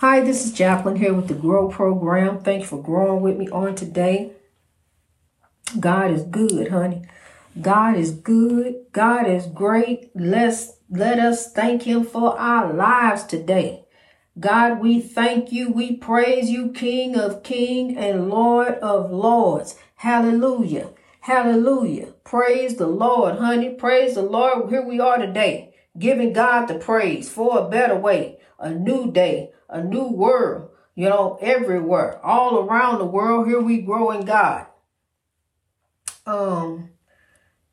Hi, this is Jacqueline here with the Grow Program. Thank you for growing with me on today. God is good, honey. God is good. God is great. Let's let us thank him for our lives today. God, we thank you. We praise you, King of King and Lord of Lords. Hallelujah. Hallelujah. Praise the Lord, honey. Praise the Lord. Here we are today, giving God the praise for a better way, a new day, a new world, you know, everywhere, all around the world. Here we grow in God. Um,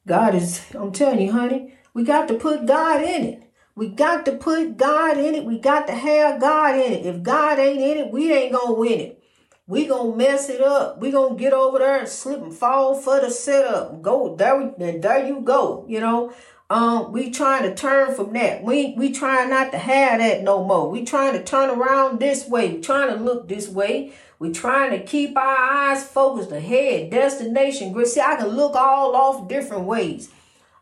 God is, I'm telling you, honey, we got to put God in it. We got to put God in it. We got to have God in it. If God ain't in it, we ain't gonna win it. We gonna mess it up. We gonna get over there and slip and fall for the setup. Go there, and there you go. You know, um, we trying to turn from that. We we trying not to have that no more. We trying to turn around this way. We trying to look this way. We trying to keep our eyes focused ahead, destination. See, I can look all off different ways.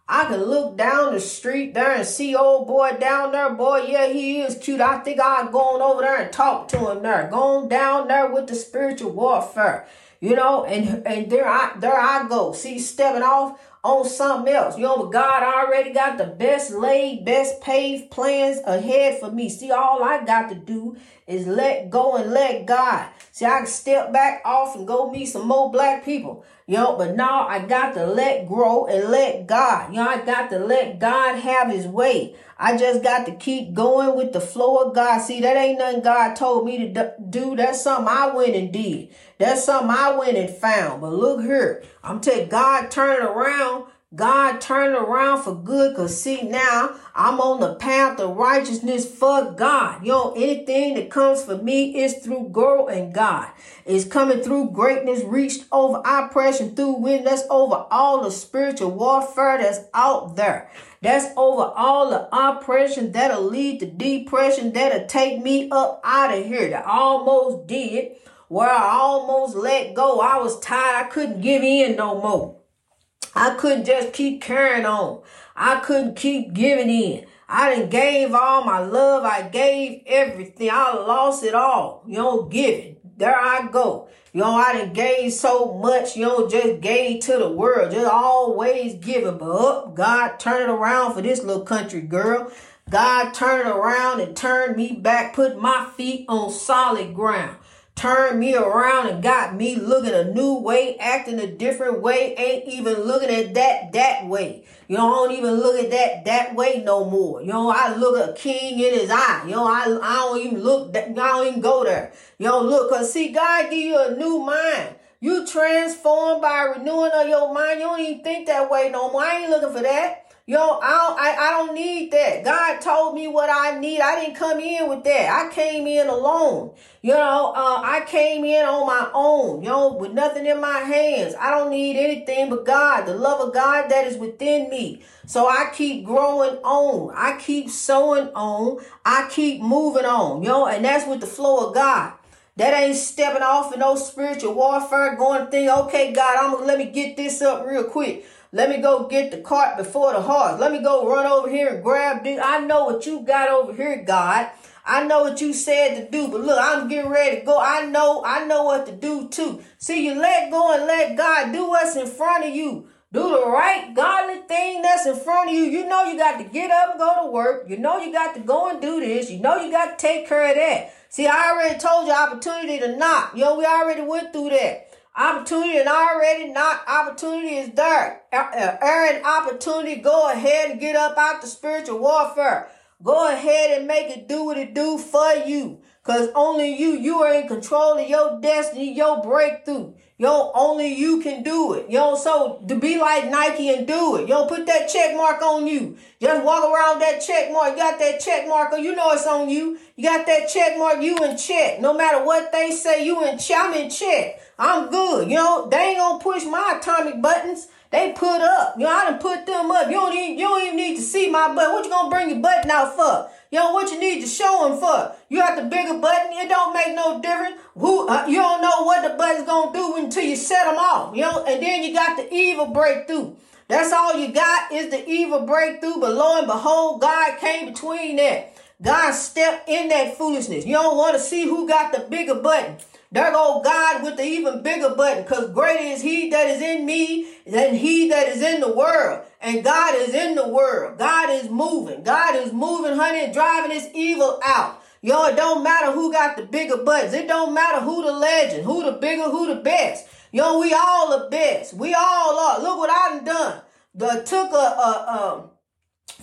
I can look down the street there and see old boy down there. Boy, yeah, he is cute. I think I'll go on over there and talk to him there. Going down there with the spiritual warfare. You know, and and there I there I go. See, stepping off on something else. You know, but God already got the best laid, best paved plans ahead for me. See, all I got to do is let go and let God. See, I can step back off and go meet some more black people. Know, but now I got to let grow and let God. Know, I got to let God have his way. I just got to keep going with the flow of God. See, that ain't nothing God told me to do. That's something I went and did. That's something I went and found. But look here, I'm telling God turn around God turned around for good because see now I'm on the path of righteousness for God. Yo, anything that comes for me is through girl and God. It's coming through greatness reached over oppression through wind. That's over all the spiritual warfare that's out there. That's over all the oppression that'll lead to depression that'll take me up out of here. That almost did where I almost let go. I was tired. I couldn't give in no more. I couldn't just keep carrying on. I couldn't keep giving in. I done gave all my love. I gave everything. I lost it all. You know, giving. There I go. You know, I done gave so much, you know, just gave to the world. Just always giving. But up, God turned it around for this little country girl. God turned around and turned me back, put my feet on solid ground turned me around and got me looking a new way, acting a different way, ain't even looking at that that way. You know, I don't even look at that that way no more. You know, I look a king in his eye. You know, I, I don't even look, that, I don't even go there. You know, look, cause see, God give you a new mind. You transformed by renewing of your mind. You don't even think that way no more. I ain't looking for that. Yo, I don't, I, I don't need that. God told me what I need. I didn't come in with that. I came in alone. You know, uh, I came in on my own, you know, with nothing in my hands. I don't need anything but God, the love of God that is within me. So I keep growing on. I keep sowing on. I keep moving on, you know, and that's with the flow of God. That ain't stepping off in no spiritual warfare, going think, okay, God, I'm gonna let me get this up real quick. Let me go get the cart before the horse. Let me go run over here and grab this. I know what you got over here, God. I know what you said to do, but look, I'm getting ready to go. I know, I know what to do too. See, you let go and let God do what's in front of you. Do the right godly thing that's in front of you. You know you got to get up and go to work. You know you got to go and do this. You know you got to take care of that. See, I already told you opportunity to knock. Know, we already went through that. Opportunity and already not opportunity is there. Uh, uh, earn opportunity. Go ahead and get up out the spiritual warfare. Go ahead and make it do what it do for you. Cause only you, you are in control of your destiny, your breakthrough. Yo, only you can do it. Yo, so to be like Nike and do it. Yo, put that check mark on you. Just walk around that check mark. You got that check mark, you know it's on you. You got that check mark, you in check. No matter what they say, you in check. I'm in check. I'm good. You know, they ain't gonna push my atomic buttons. They put up. You know, I done put them up. You don't even, you don't even need to see my butt. What you gonna bring your button out for? Know what you need to show them for? You got the bigger button. It don't make no difference. Who uh, you don't know what the button's gonna do until you set them off. You know, and then you got the evil breakthrough. That's all you got is the evil breakthrough. But lo and behold, God came between that. God stepped in that foolishness. You don't want to see who got the bigger button. There go God with the even bigger button, because greater is he that is in me than he that is in the world. And God is in the world. God is moving. God is moving, honey, driving this evil out. Yo, it don't matter who got the bigger buttons. It don't matter who the legend, who the bigger, who the best. Yo, we all the best. We all are. Look what I done done. The took a, a, a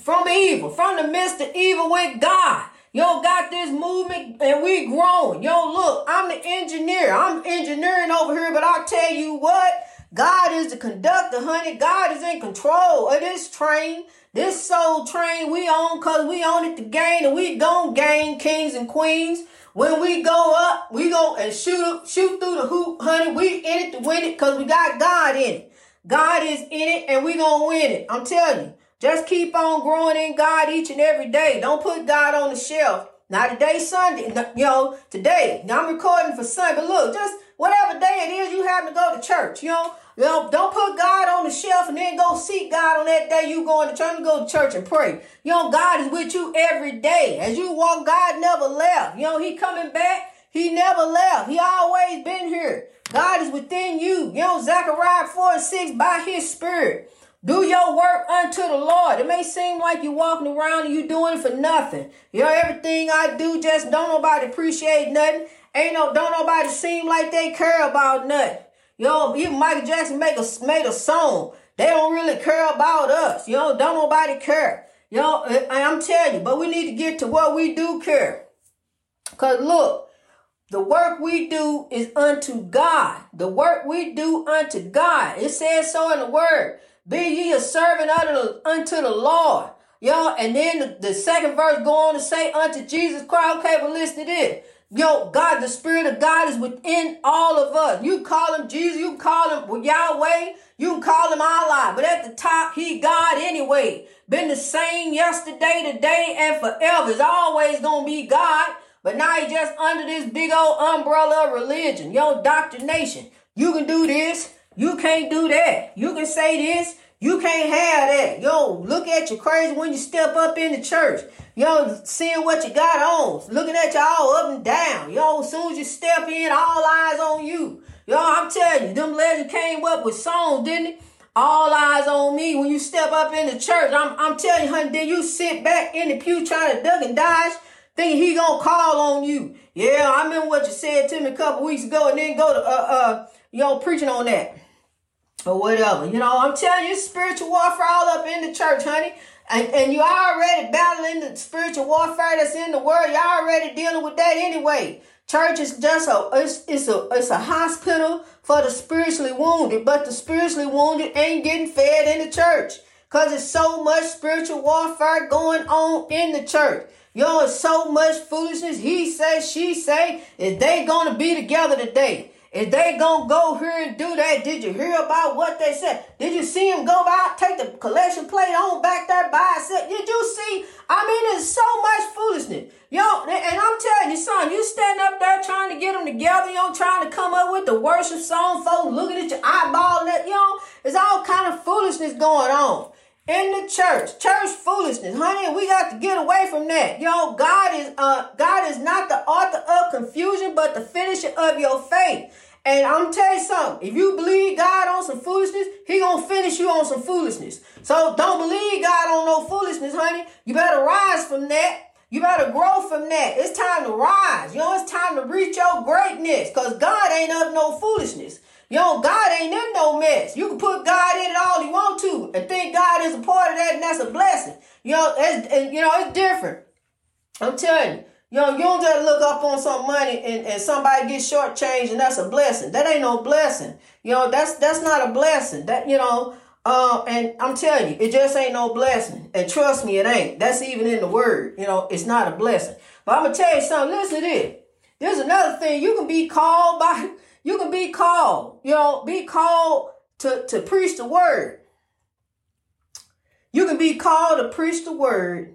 from evil, from the midst of evil with God. Yo, got this movement and we growing. Yo, look, I'm the engineer. I'm engineering over here, but I'll tell you what, God is the conductor, honey. God is in control of this train. This soul train we own cause we own it to gain and we gon' gain kings and queens. When we go up, we go and shoot shoot through the hoop, honey. We in it to win it cause we got God in it. God is in it and we gonna win it. I'm telling you. Just keep on growing in God each and every day. Don't put God on the shelf. Now today's Sunday, you know, today. Now I'm recording for Sunday, but look, just it is you have to go to church, you know. You know, don't put God on the shelf and then go seek God on that day you going to church and go to church and pray. You know, God is with you every day. As you walk, God never left. You know, He coming back. He never left. He always been here. God is within you. You know, Zechariah 4 and 6, by his spirit. Do your work unto the Lord. It may seem like you're walking around and you're doing it for nothing. You know, everything I do, just don't nobody appreciate nothing. Ain't no, don't nobody seem like they care about nothing. You know, even Michael Jackson make a, made a song. They don't really care about us. You know, don't nobody care. Know, I'm telling you, but we need to get to what we do care. Cause look, the work we do is unto God. The work we do unto God. It says so in the word. Be ye a servant unto, unto the Lord. Yo, and then the, the, second verse go on to say unto Jesus Christ. Okay, but listen to this. Yo, God, the Spirit of God is within all of us. You call him Jesus, you call him Yahweh, you call him Allah, but at the top, he God anyway. Been the same yesterday, today, and forever. It's always gonna be God. But now he just under this big old umbrella of religion, yo, doctrination. You can do this, you can't do that. You can say this. You can't have that. Yo, look at you crazy when you step up in the church. Yo, seeing what you got on. Looking at you all up and down. Yo, as soon as you step in, all eyes on you. Yo, I'm telling you, them legends came up with songs, didn't it? All eyes on me when you step up in the church. I'm, I'm telling you, honey, then you sit back in the pew trying to duck and dodge, thinking he gonna call on you. Yeah, I remember what you said to me a couple weeks ago, and then go to uh uh, yo, preaching on that or whatever. You know, I'm telling you, spiritual warfare all up in the church, honey. And, and you already battling the spiritual warfare that's in the world. You're already dealing with that anyway. Church is just a it's, it's a it's a hospital for the spiritually wounded, but the spiritually wounded ain't getting fed in the church. Cause there's so much spiritual warfare going on in the church. It's so much foolishness. He say, she say, is they gonna be together today? If they gonna go here and do that, did you hear about what they said? Did you see him go out, take the collection plate on back there by itself? Did you see? I mean, there's so much foolishness. Yo, and I'm telling you, son, you stand up there trying to get them together, you know, trying to come up with the worship song, folks looking at your eyeball, that, you know, all kind of foolishness going on in the church. Church foolishness, honey. We got to get away from that. Yo, God is uh God is not the author of confusion, but the finisher of your faith. And I'm tell you something. If you believe God on some foolishness, He gonna finish you on some foolishness. So don't believe God on no foolishness, honey. You better rise from that. You better grow from that. It's time to rise. You know, it's time to reach your greatness. Cause God ain't of no foolishness. You know, God ain't in no mess. You can put God in it all you want to and think God is a part of that and that's a blessing. You know, it's, you know, it's different. I'm telling you. You know, you don't just look up on some money and, and somebody gets shortchanged and that's a blessing. That ain't no blessing. You know, that's that's not a blessing. That you know, uh, and I'm telling you, it just ain't no blessing. And trust me, it ain't. That's even in the word. You know, it's not a blessing. But I'm gonna tell you something. Listen to this. There's another thing. You can be called by you can be called, you know, be called to, to preach the word. You can be called to preach the word.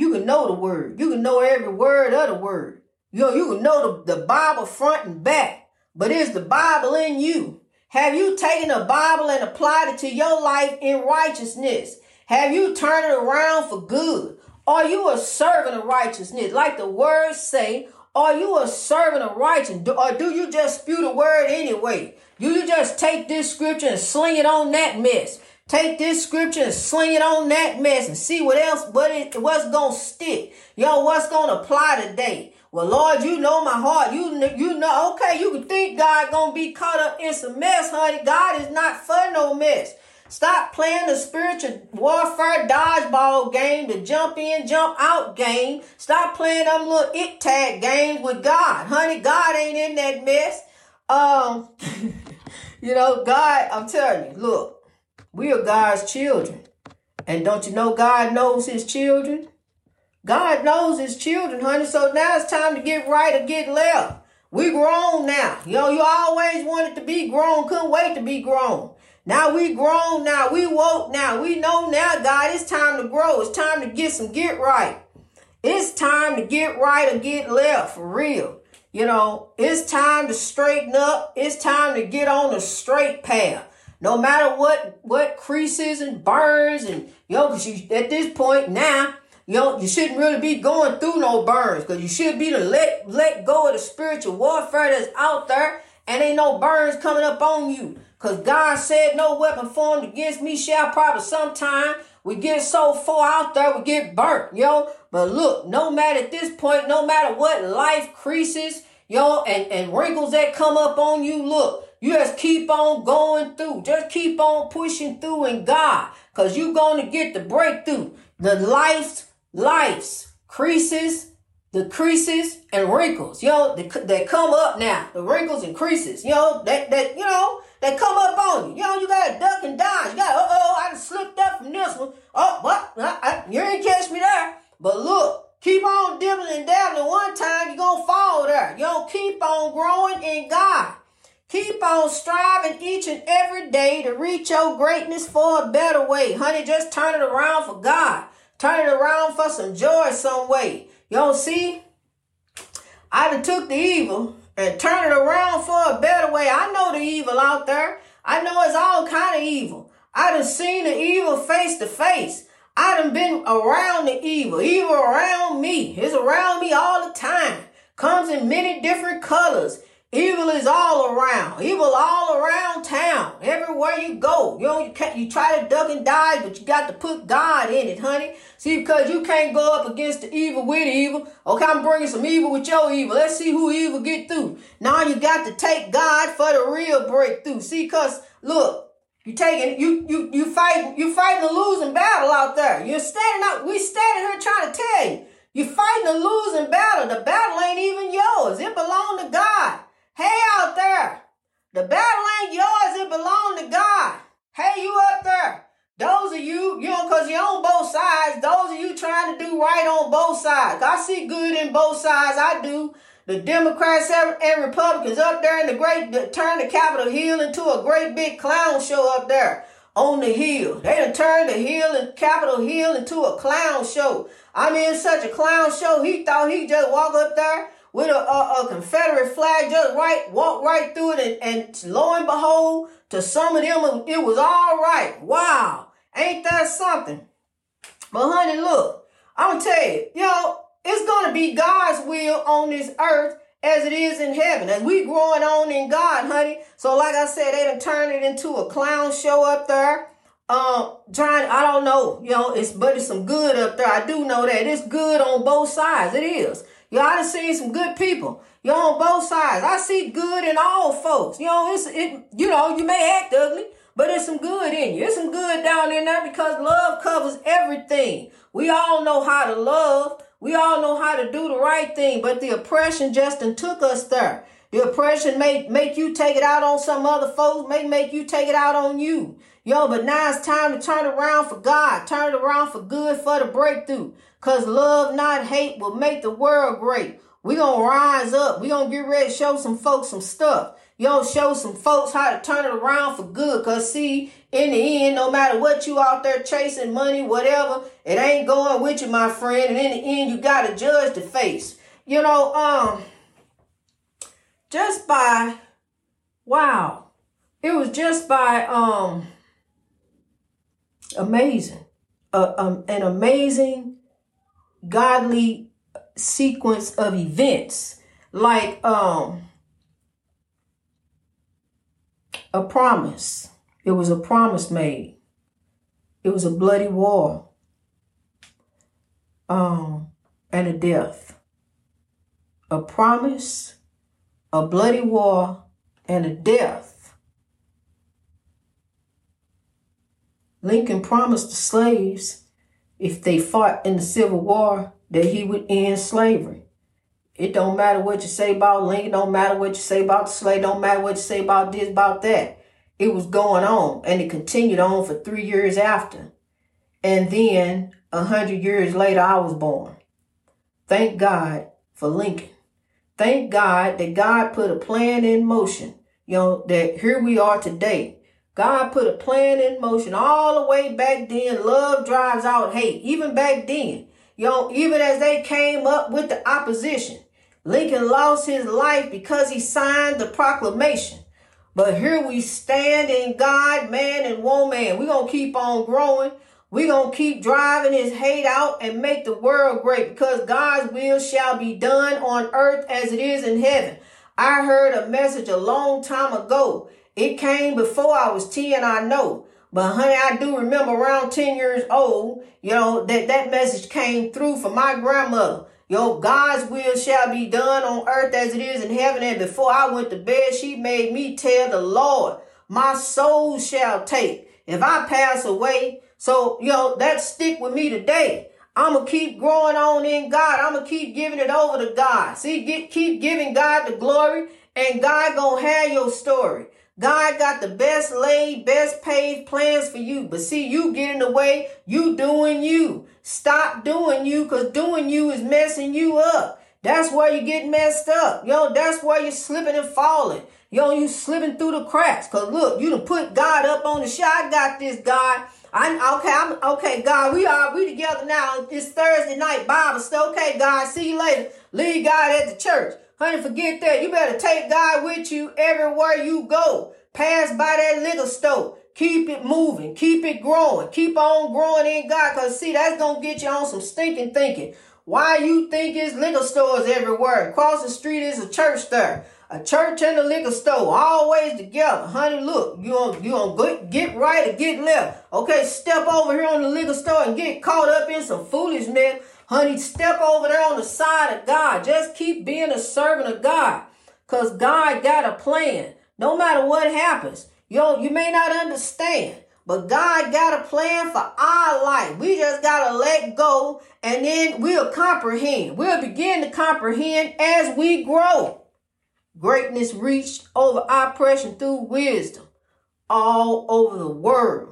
You can know the word. You can know every word of the word. You know, you can know the, the Bible front and back. But is the Bible in you? Have you taken the Bible and applied it to your life in righteousness? Have you turned it around for good? Are you a servant of righteousness? Like the words say, are you a servant of righteousness? Or do you just spew the word anyway? Do you just take this scripture and sling it on that mess? Take this scripture and sling it on that mess and see what else, what it, what's gonna stick. Yo, what's gonna apply today? Well, Lord, you know my heart. You, you know, okay, you can think God gonna be caught up in some mess, honey. God is not for no mess. Stop playing the spiritual warfare dodgeball game, the jump in, jump out game. Stop playing them little it tag games with God. Honey, God ain't in that mess. Um, you know, God, I'm telling you, look, we are God's children. And don't you know God knows his children? God knows his children, honey. So now it's time to get right or get left. We grown now. You know, you always wanted to be grown, couldn't wait to be grown. Now we grown now. We woke now. We know now, God, it's time to grow. It's time to get some get right. It's time to get right or get left for real. You know, it's time to straighten up. It's time to get on a straight path. No matter what what creases and burns and you know, cause you at this point now, you know, you shouldn't really be going through no burns because you should be to let let go of the spiritual warfare that's out there and ain't no burns coming up on you. Because God said, No weapon formed against me shall prosper. Sometime we get so far out there, we get burnt, yo. But look, no matter at this point, no matter what life creases, yo, and, and wrinkles that come up on you, look, you just keep on going through. Just keep on pushing through in God. Because you're going to get the breakthrough. The life's, life's creases, the creases and wrinkles, you know, they come up now. The wrinkles and creases, you know, that, that, you know, they come up on you. You know, you got to duck and dodge. You got, uh oh, I slipped up from this one. Oh, what? I, I, you ain't catch me there. But look, keep on dibbling and dabbling. One time you're going to fall there. You don't keep on growing in God. Keep on striving each and every day to reach your greatness for a better way. Honey, just turn it around for God. Turn it around for some joy some way. You don't see? I done took the evil and turn it around for a better way. I know the evil out there. I know it's all kind of evil. I done seen the evil face to face. I done been around the evil, evil around me. It's around me all the time. Comes in many different colors. Evil is all around. Evil all around town. Everywhere you go. You know, you can't, you try to duck and dive, but you got to put God in it, honey. See, because you can't go up against the evil with evil. Okay, I'm bringing some evil with your evil. Let's see who evil get through. Now you got to take God for the real breakthrough. See, because look, you taking you you you fighting you fighting a losing battle out there. You're standing up. We standing here trying to tell you. You're fighting a losing battle. The battle ain't even yours. It belongs to God. Hey out there, the battle ain't yours, it belongs to God. Hey, you up there. Those of you, you know, because you're on both sides, those of you trying to do right on both sides. I see good in both sides, I do. The Democrats and Republicans up there in the great, turn the Capitol Hill into a great big clown show up there on the hill. They done turned the hill and Capitol Hill into a clown show. I mean, such a clown show, he thought he'd just walk up there with a, a, a, Confederate flag, just right, walk right through it, and, and lo and behold, to some of them, it was all right. Wow, ain't that something? But honey, look, I'm gonna tell you, yo, it's gonna be God's will on this earth as it is in heaven. As we growing on in God, honey. So like I said, they done turned it into a clown show up there. Um, trying, I don't know, you know, it's but it's some good up there. I do know that it's good on both sides. It is. Y'all done seen some good people. you on both sides. I see good in all folks. You know, it's it. You know, you may act ugly, but there's some good in you. There's some good down in there because love covers everything. We all know how to love. We all know how to do the right thing, but the oppression just took us there. The oppression may make you take it out on some other folks, may make you take it out on you. Yo, but now it's time to turn around for God. Turn it around for good for the breakthrough. Cause love, not hate, will make the world great. We gonna rise up. We gonna get ready to show some folks some stuff. You know, show some folks how to turn it around for good. Cause see, in the end, no matter what you out there chasing money, whatever, it ain't going with you, my friend. And in the end, you gotta judge the face. You know, um, just by, wow, it was just by, um, amazing, uh, um, an amazing godly sequence of events. Like um a promise. It was a promise made. It was a bloody war. Um and a death. A promise, a bloody war, and a death. Lincoln promised the slaves if they fought in the Civil War that he would end slavery. It don't matter what you say about Lincoln, don't matter what you say about the slave, don't matter what you say about this, about that. It was going on and it continued on for three years after. And then a hundred years later, I was born. Thank God for Lincoln. Thank God that God put a plan in motion. You know, that here we are today. God put a plan in motion all the way back then. Love drives out hate. Even back then, you know, even as they came up with the opposition, Lincoln lost his life because he signed the proclamation. But here we stand in God, man and woman. We're going to keep on growing. We're going to keep driving his hate out and make the world great because God's will shall be done on earth as it is in heaven. I heard a message a long time ago. It came before I was 10, I know. But honey, I do remember around 10 years old, you know, that that message came through from my grandmother. Yo, God's will shall be done on earth as it is in heaven. And before I went to bed, she made me tell the Lord, my soul shall take. If I pass away, so, know, that stick with me today. I'm going to keep growing on in God. I'm going to keep giving it over to God. See, get, keep giving God the glory and God going to have your story. God got the best laid, best paid plans for you. But see, you get in the way, you doing you. Stop doing you because doing you is messing you up. That's why you get messed up. Yo, that's why you're slipping and falling. Yo, you slipping through the cracks. Cause look, you done put God up on the shot. I got this, God. I'm okay. I'm okay, God. We are we together now. It's Thursday night Bible study. Okay, God. See you later. Leave God at the church. Honey, forget that. You better take God with you everywhere you go. Pass by that liquor store. Keep it moving. Keep it growing. Keep on growing in God. Cause see, that's gonna get you on some stinking thinking. Why you think it's liquor stores everywhere? Across the street is a church there. A church and a liquor store, always together. Honey, look, you on you on get right or get left. Okay, step over here on the liquor store and get caught up in some foolishness. Honey, step over there on the side of God. Just keep being a servant of God. Cause God got a plan. No matter what happens. Yo, you may not understand. But God got a plan for our life. We just got to let go and then we'll comprehend. We'll begin to comprehend as we grow. Greatness reached over oppression through wisdom all over the world.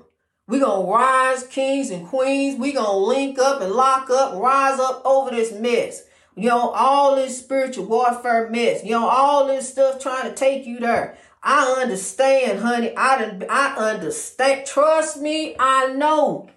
We're going to rise kings and queens. We're going to link up and lock up, rise up over this mess. You know, all this spiritual warfare mess. You know, all this stuff trying to take you there. I understand, honey. I, I understand. Trust me, I know.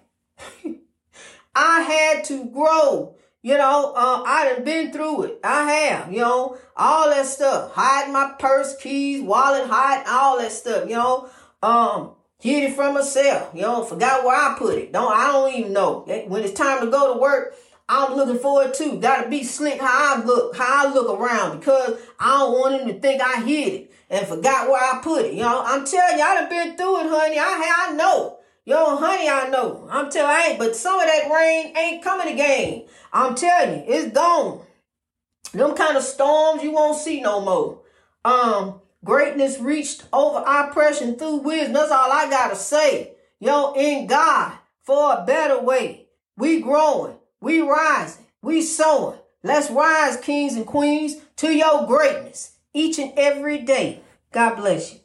I had to grow. You know, uh, I done been through it. I have, you know, all that stuff. Hiding my purse, keys, wallet, hide, all that stuff, you know. Um, hid it from myself, you know, forgot where I put it. Don't, I don't even know. When it's time to go to work, I'm looking forward to. Gotta be slick how I look, how I look around because I don't want him to think I hid it and forgot where I put it. You know, I'm telling you, I done been through it, honey. I, I know. Yo, honey, I know. I'm telling you, I ain't, but some of that rain ain't coming again. I'm telling you, it's gone. Them kind of storms you won't see no more. Um, greatness reached over oppression through wisdom. That's all I gotta say. Yo, in God, for a better way. We growing, we rising, we sowing. Let's rise, kings and queens, to your greatness each and every day. God bless you.